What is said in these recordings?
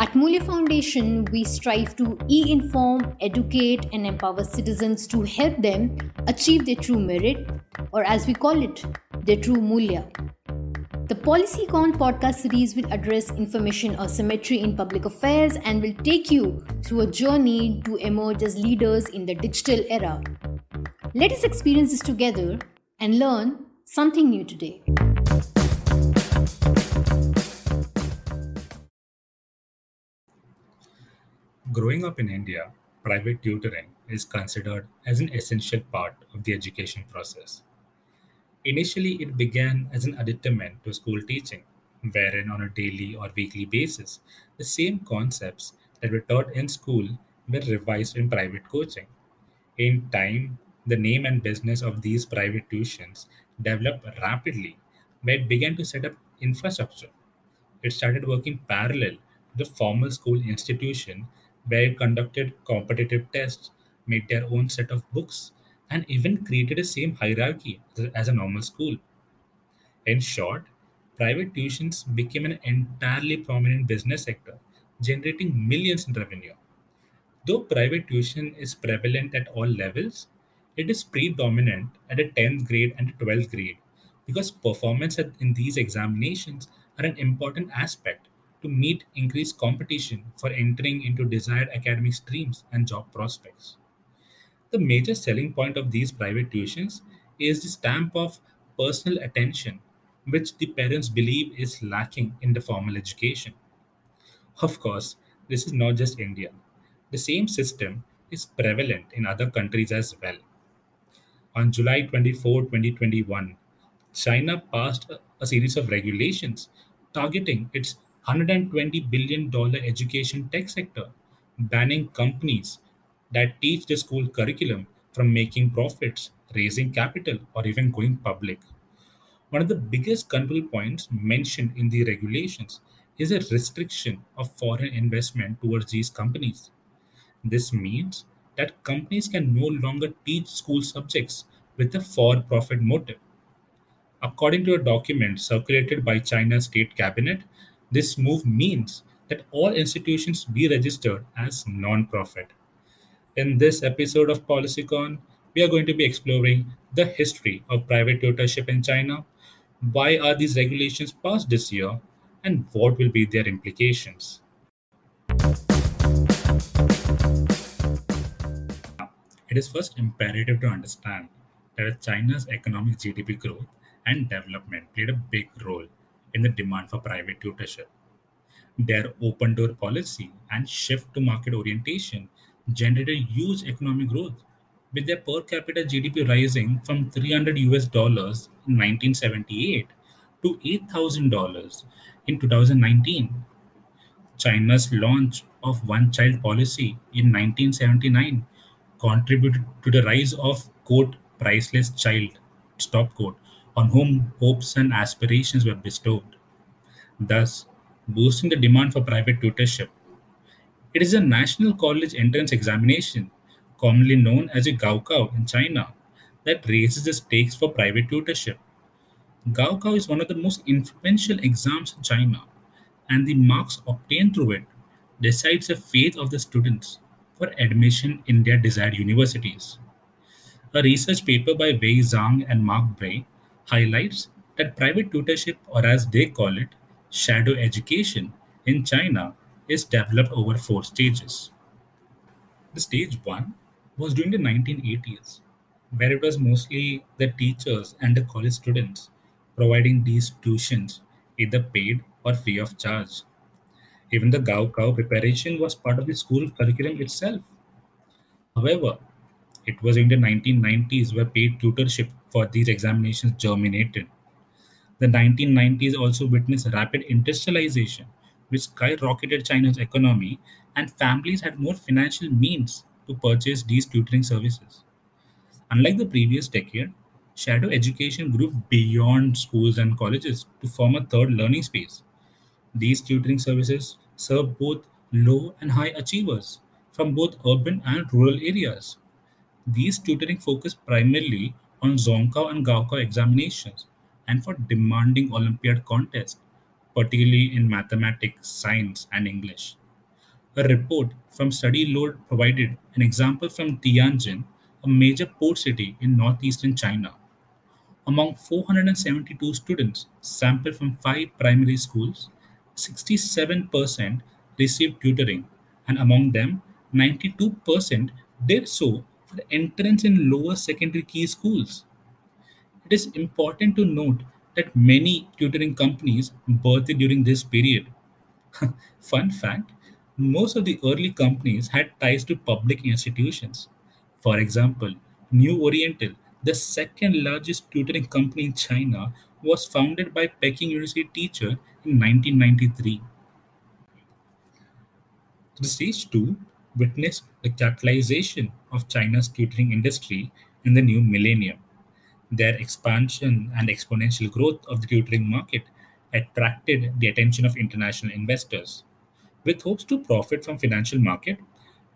At Mulya Foundation, we strive to e inform, educate, and empower citizens to help them achieve their true merit, or as we call it, their true Mulya. The PolicyCon podcast series will address information asymmetry in public affairs and will take you through a journey to emerge as leaders in the digital era. Let us experience this together and learn something new today. Growing up in India, private tutoring is considered as an essential part of the education process. Initially, it began as an addendum to school teaching, wherein on a daily or weekly basis, the same concepts that were taught in school were revised in private coaching. In time, the name and business of these private tuitions developed rapidly, where it began to set up infrastructure. It started working parallel to the formal school institution where it conducted competitive tests, made their own set of books, and even created a same hierarchy as a normal school. In short, private tuitions became an entirely prominent business sector, generating millions in revenue. Though private tuition is prevalent at all levels, it is predominant at a 10th grade and a 12th grade because performance in these examinations are an important aspect to meet increased competition for entering into desired academic streams and job prospects. The major selling point of these private tuitions is the stamp of personal attention, which the parents believe is lacking in the formal education. Of course, this is not just India. The same system is prevalent in other countries as well. On July 24, 2021, China passed a, series of regulations targeting its $120 billion education tech sector, banning companies that teach the school curriculum from making profits, raising capital, or even going public. One of the biggest control points mentioned in the regulations is a restriction of foreign investment towards these companies. This means that companies can no longer teach school subjects with a for profit motive. According to a document circulated by China's state cabinet, this move means that all institutions be registered as non-profit. In this episode of PolicyCon, we are going to be exploring the history of private tutorship in China, why are these regulations passed this year, and what will be their implications. It is first imperative to understand that China's economic GDP growth and development played a big role in the demand for private tutorship. Their open door policy and shift to market orientation generated huge economic growth, with their per capita GDP rising from 300 US dollars in 1978 to $8,000 in 2019. China's launch of one child policy in 1979 contributed to the rise of quote priceless child stop quote on whom hopes and aspirations were bestowed thus boosting the demand for private tutorship it is a national college entrance examination commonly known as a gaokao in china that raises the stakes for private tutorship gaokao is one of the most influential exams in china and the marks obtained through it decides the fate of the students for admission in their desired universities. A research paper by Wei Zhang and Mark Bray highlights that private tutorship, or as they call it, shadow education, in China is developed over four stages. The stage one was during the 1980s, where it was mostly the teachers and the college students providing these tuitions, either paid or free of charge. Even the Gao Gaokao preparation was part of the school curriculum itself. However, it was in the 1990s where paid tutorship for these examinations germinated. The 1990s also witnessed rapid industrialization, which skyrocketed China's economy, and families had more financial means to purchase these tutoring services. Unlike the previous decade, shadow education grew beyond schools and colleges to form a third learning space. These tutoring services serve both low and high achievers from both urban and rural areas. These tutoring focus primarily on Zhongkao and Gaokao examinations and for demanding Olympiad contests, particularly in mathematics, science, and English. A report from Study Load provided an example from Tianjin, a major port city in northeastern China. Among 472 students sampled from five primary schools, 67% received tutoring, and among them, 92% did so for entrance in lower secondary key schools. It is important to note that many tutoring companies birthed during this period. Fun fact most of the early companies had ties to public institutions. For example, New Oriental, the second largest tutoring company in China, was founded by Peking University teacher in 1993. The stage two witnessed the capitalization of China's tutoring industry in the new millennium. Their expansion and exponential growth of the tutoring market attracted the attention of international investors. With hopes to profit from financial market,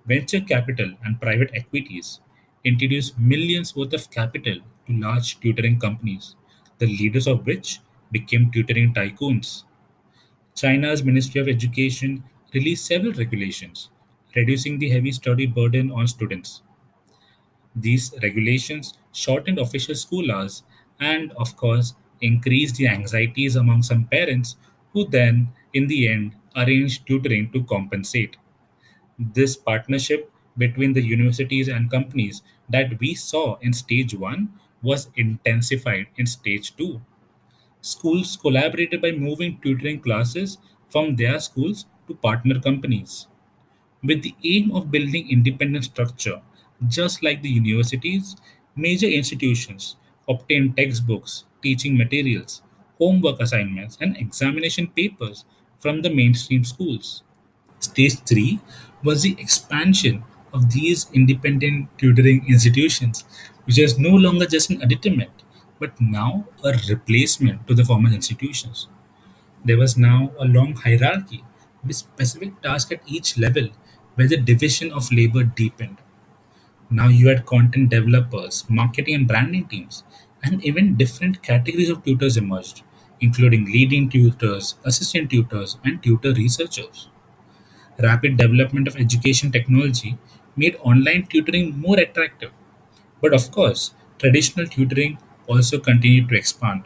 venture capital and private equities introduced millions worth of capital to large tutoring companies, the leaders of which became tutoring tycoons. China's Ministry of Education released several regulations, reducing the heavy study burden on students. These regulations shortened official school hours and, of course, increased the anxieties among some parents who then, in the end, arranged tutoring to compensate. This partnership between the universities and companies that we saw in stage 1 was intensified in stage 2. Schools collaborated by moving tutoring classes from their schools to partner companies with the aim of building independent structure. Just like the universities, major institutions obtain textbooks, teaching materials, homework assignments, and examination papers from the mainstream schools. Stage 3 was the expansion of these independent tutoring institutions, which is no longer just an addendum, but now a replacement to the formal institutions. There was now a long hierarchy with specific tasks at each level where the division of labor deepened. Now you had content developers, marketing and branding teams, and even different categories of tutors emerged, including leading tutors, assistant tutors, and tutor researchers. Rapid development of education technology made online tutoring more attractive. But of course, traditional tutoring also continued to expand.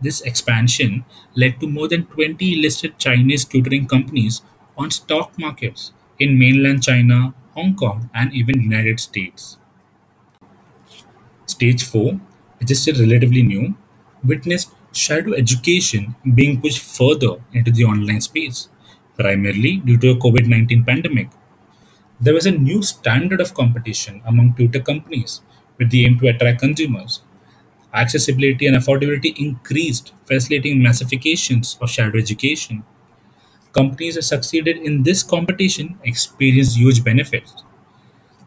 This expansion led to more than 20 listed Chinese tutoring companies on stock markets in mainland China, Hong Kong, and even United States. Stage 4, which is still relatively new, witnessed shadow education being pushed further into the online space, primarily due to a COVID 19 pandemic. There was a new standard of competition among tutor companies with the aim to attract consumers. Accessibility and affordability increased, facilitating massifications of shadow education. Companies that succeeded in this competition experienced huge benefits.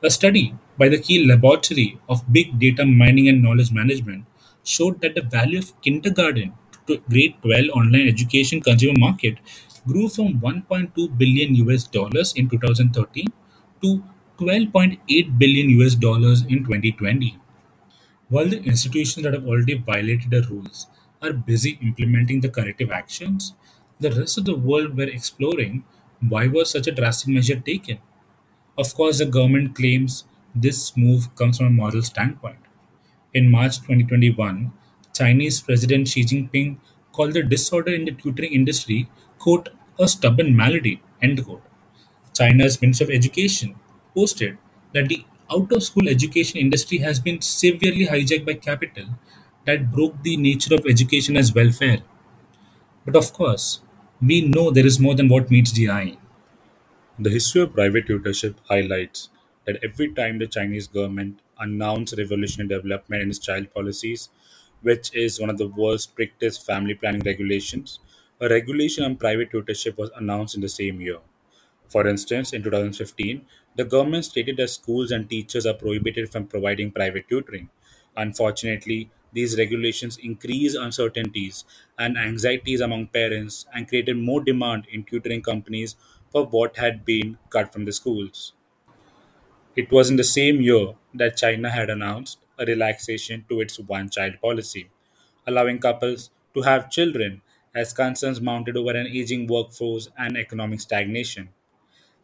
A study by the Key Laboratory of Big Data Mining and Knowledge Management showed that the value of kindergarten to grade 12 online education consumer market grew from 1.2 billion US dollars in 2013 to 12.8 billion US dollars in 2020. While the institutions that have already violated the rules are busy implementing the corrective actions, the rest of the world were exploring why was such a drastic measure taken. Of course, the government claims this move comes from a moral standpoint. In March 2021, Chinese President Xi Jinping called the disorder in the tutoring industry, quote, a stubborn malady, end quote. China's Ministry of Education posted that the out of school education industry has been severely hijacked by capital that broke the nature of education as welfare. But of course, we know there is more than what meets the eye. The history of private tutorship highlights that every time the Chinese government announced revolutionary development in its child policies, which is one of the world's strictest family planning regulations, a regulation on private tutorship was announced in the same year. For instance, in 2015, the government stated that schools and teachers are prohibited from providing private tutoring. Unfortunately, these regulations increased uncertainties and anxieties among parents and created more demand in tutoring companies for what had been cut from the schools. It was in the same year that China had announced a relaxation to its one child policy, allowing couples to have children as concerns mounted over an aging workforce and economic stagnation.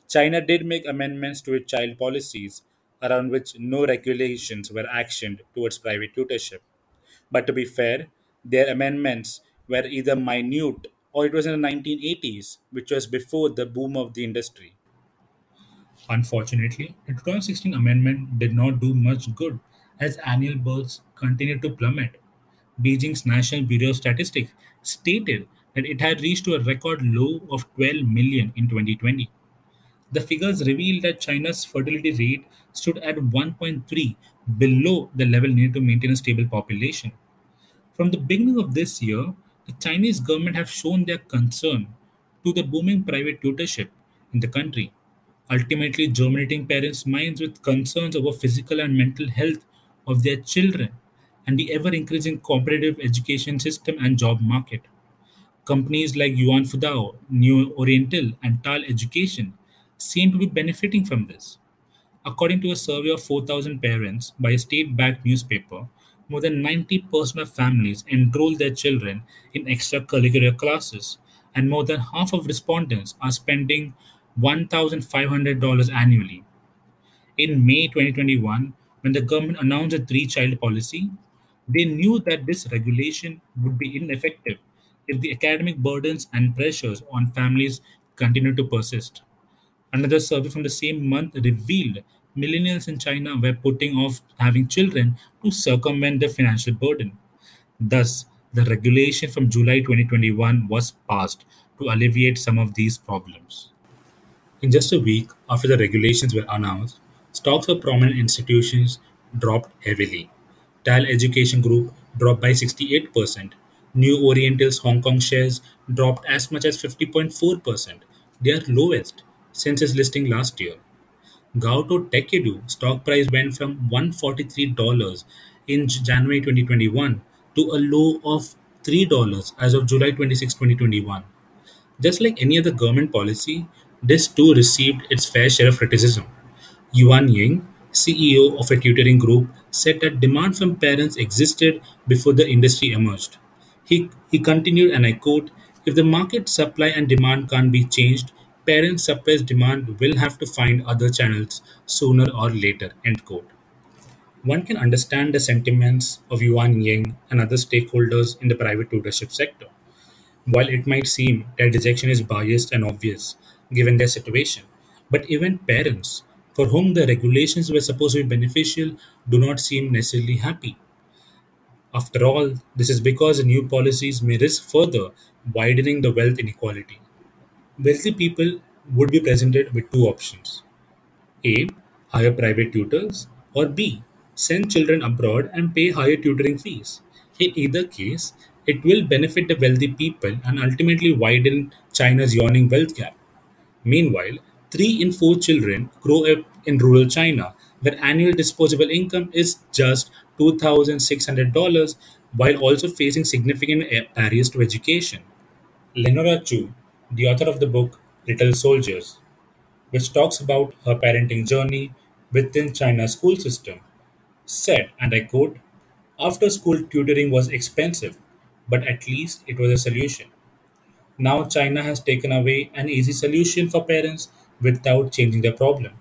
China did make amendments to its child policies, around which no regulations were actioned towards private tutorship. But to be fair, their amendments were either minute or it was in the 1980s, which was before the boom of the industry. Unfortunately, the 2016 amendment did not do much good as annual births continued to plummet. Beijing's National Bureau of Statistics stated that it had reached to a record low of 12 million in 2020. The figures reveal that China's fertility rate stood at 1.3, below the level needed to maintain a stable population. From the beginning of this year, the Chinese government have shown their concern to the booming private tutorship in the country, ultimately germinating parents' minds with concerns over physical and mental health of their children and the ever increasing competitive education system and job market. Companies like Yuan Fudao, New Oriental, and TAL Education seem to be benefiting from this. According to a survey of 4,000 parents by a state backed newspaper, more than 90% of families enroll their children in extracurricular classes, and more than half of respondents are spending $1,500 annually. In May 2021, when the government announced a three child policy, they knew that this regulation would be ineffective if the academic burdens and pressures on families continue to persist. Another survey from the same month revealed millennials in China were putting off having children to circumvent the financial burden. Thus, the regulation from July 2021 was passed to alleviate some of these problems. In just a week after the regulations were announced, stocks of prominent institutions dropped heavily. TAL Education Group dropped by 68%. New Oriental's Hong Kong shares dropped as much as 50.4%, their lowest since its listing last year. Gaotu Techedu stock price went from $143 in January 2021 to a low of $3 as of July 26, 2021. Just like any other government policy, this too received its fair share of criticism. Yuan Ying, CEO of a tutoring group, said that demand from parents existed before the industry emerged. He, he continued, and I quote, if the market supply and demand can't be changed, parents suppressed demand will have to find other channels sooner or later. One can understand the sentiments of Yuan Ying and other stakeholders in the private tutorship sector. While it might seem that rejection is biased and obvious given their situation, but even parents for whom the regulations were supposed to be beneficial do not seem necessarily happy. After all, this is because new policies may risk further widening the wealth inequality. Wealthy people would be presented with two options A. Hire private tutors, or B. Send children abroad and pay higher tutoring fees. In either case, it will benefit the wealthy people and ultimately widen China's yawning wealth gap. Meanwhile, three in four children grow up in rural China, where annual disposable income is just $2,600 while also facing significant barriers to education. Lenora Chu, the author of the book Little Soldiers, which talks about her parenting journey within China's school system, said, and I quote, After school tutoring was expensive, but at least it was a solution. Now China has taken away an easy solution for parents without changing the problem.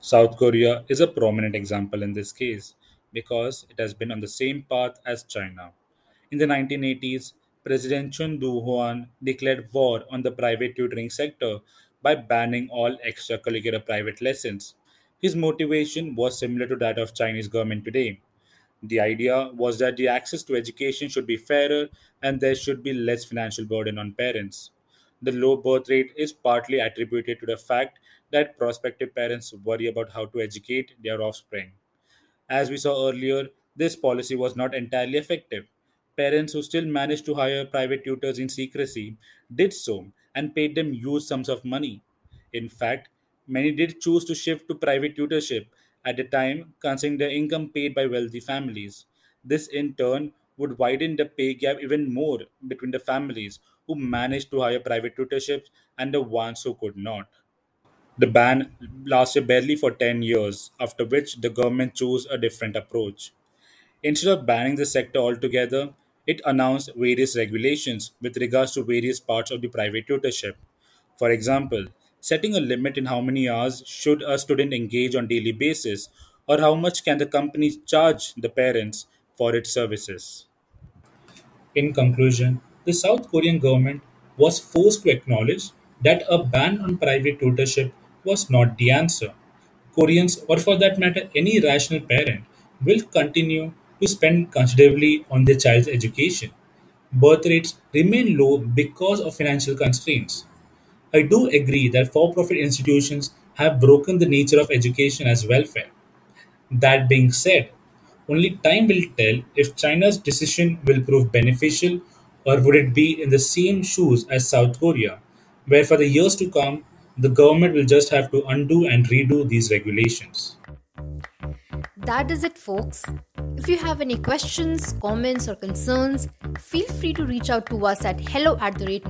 South Korea is a prominent example in this case because it has been on the same path as China. In the 1980s, President Chun Doo-hwan declared war on the private tutoring sector by banning all extracurricular private lessons. His motivation was similar to that of Chinese government today. The idea was that the access to education should be fairer and there should be less financial burden on parents. The low birth rate is partly attributed to the fact that prospective parents worry about how to educate their offspring. As we saw earlier, this policy was not entirely effective. Parents who still managed to hire private tutors in secrecy did so and paid them huge sums of money. In fact, many did choose to shift to private tutorship at the time, considering the income paid by wealthy families. This, in turn, would widen the pay gap even more between the families who managed to hire private tutorships and the ones who could not. The ban lasted barely for 10 years, after which the government chose a different approach. Instead of banning the sector altogether, it announced various regulations with regards to various parts of the private tutorship. For example, setting a limit in how many hours should a student engage on daily basis or how much can the company charge the parents for its services. In conclusion, the South Korean government was forced to acknowledge that a ban on private tutorship was not the answer. Koreans, or for that matter, any rational parent, will continue to spend considerably on their child's education. Birth rates remain low because of financial constraints. I do agree that for profit institutions have broken the nature of education as welfare. That being said, only time will tell if China's decision will prove beneficial or would it be in the same shoes as South Korea, where for the years to come, the government will just have to undo and redo these regulations. That is it, folks. If you have any questions, comments, or concerns, feel free to reach out to us at hello at the rate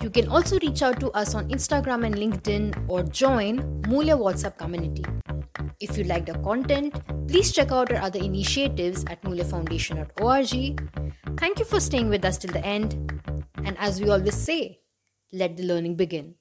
You can also reach out to us on Instagram and LinkedIn or join Mulya WhatsApp community. If you like the content, please check out our other initiatives at mulyafoundation.org. Thank you for staying with us till the end. And as we always say, let the learning begin.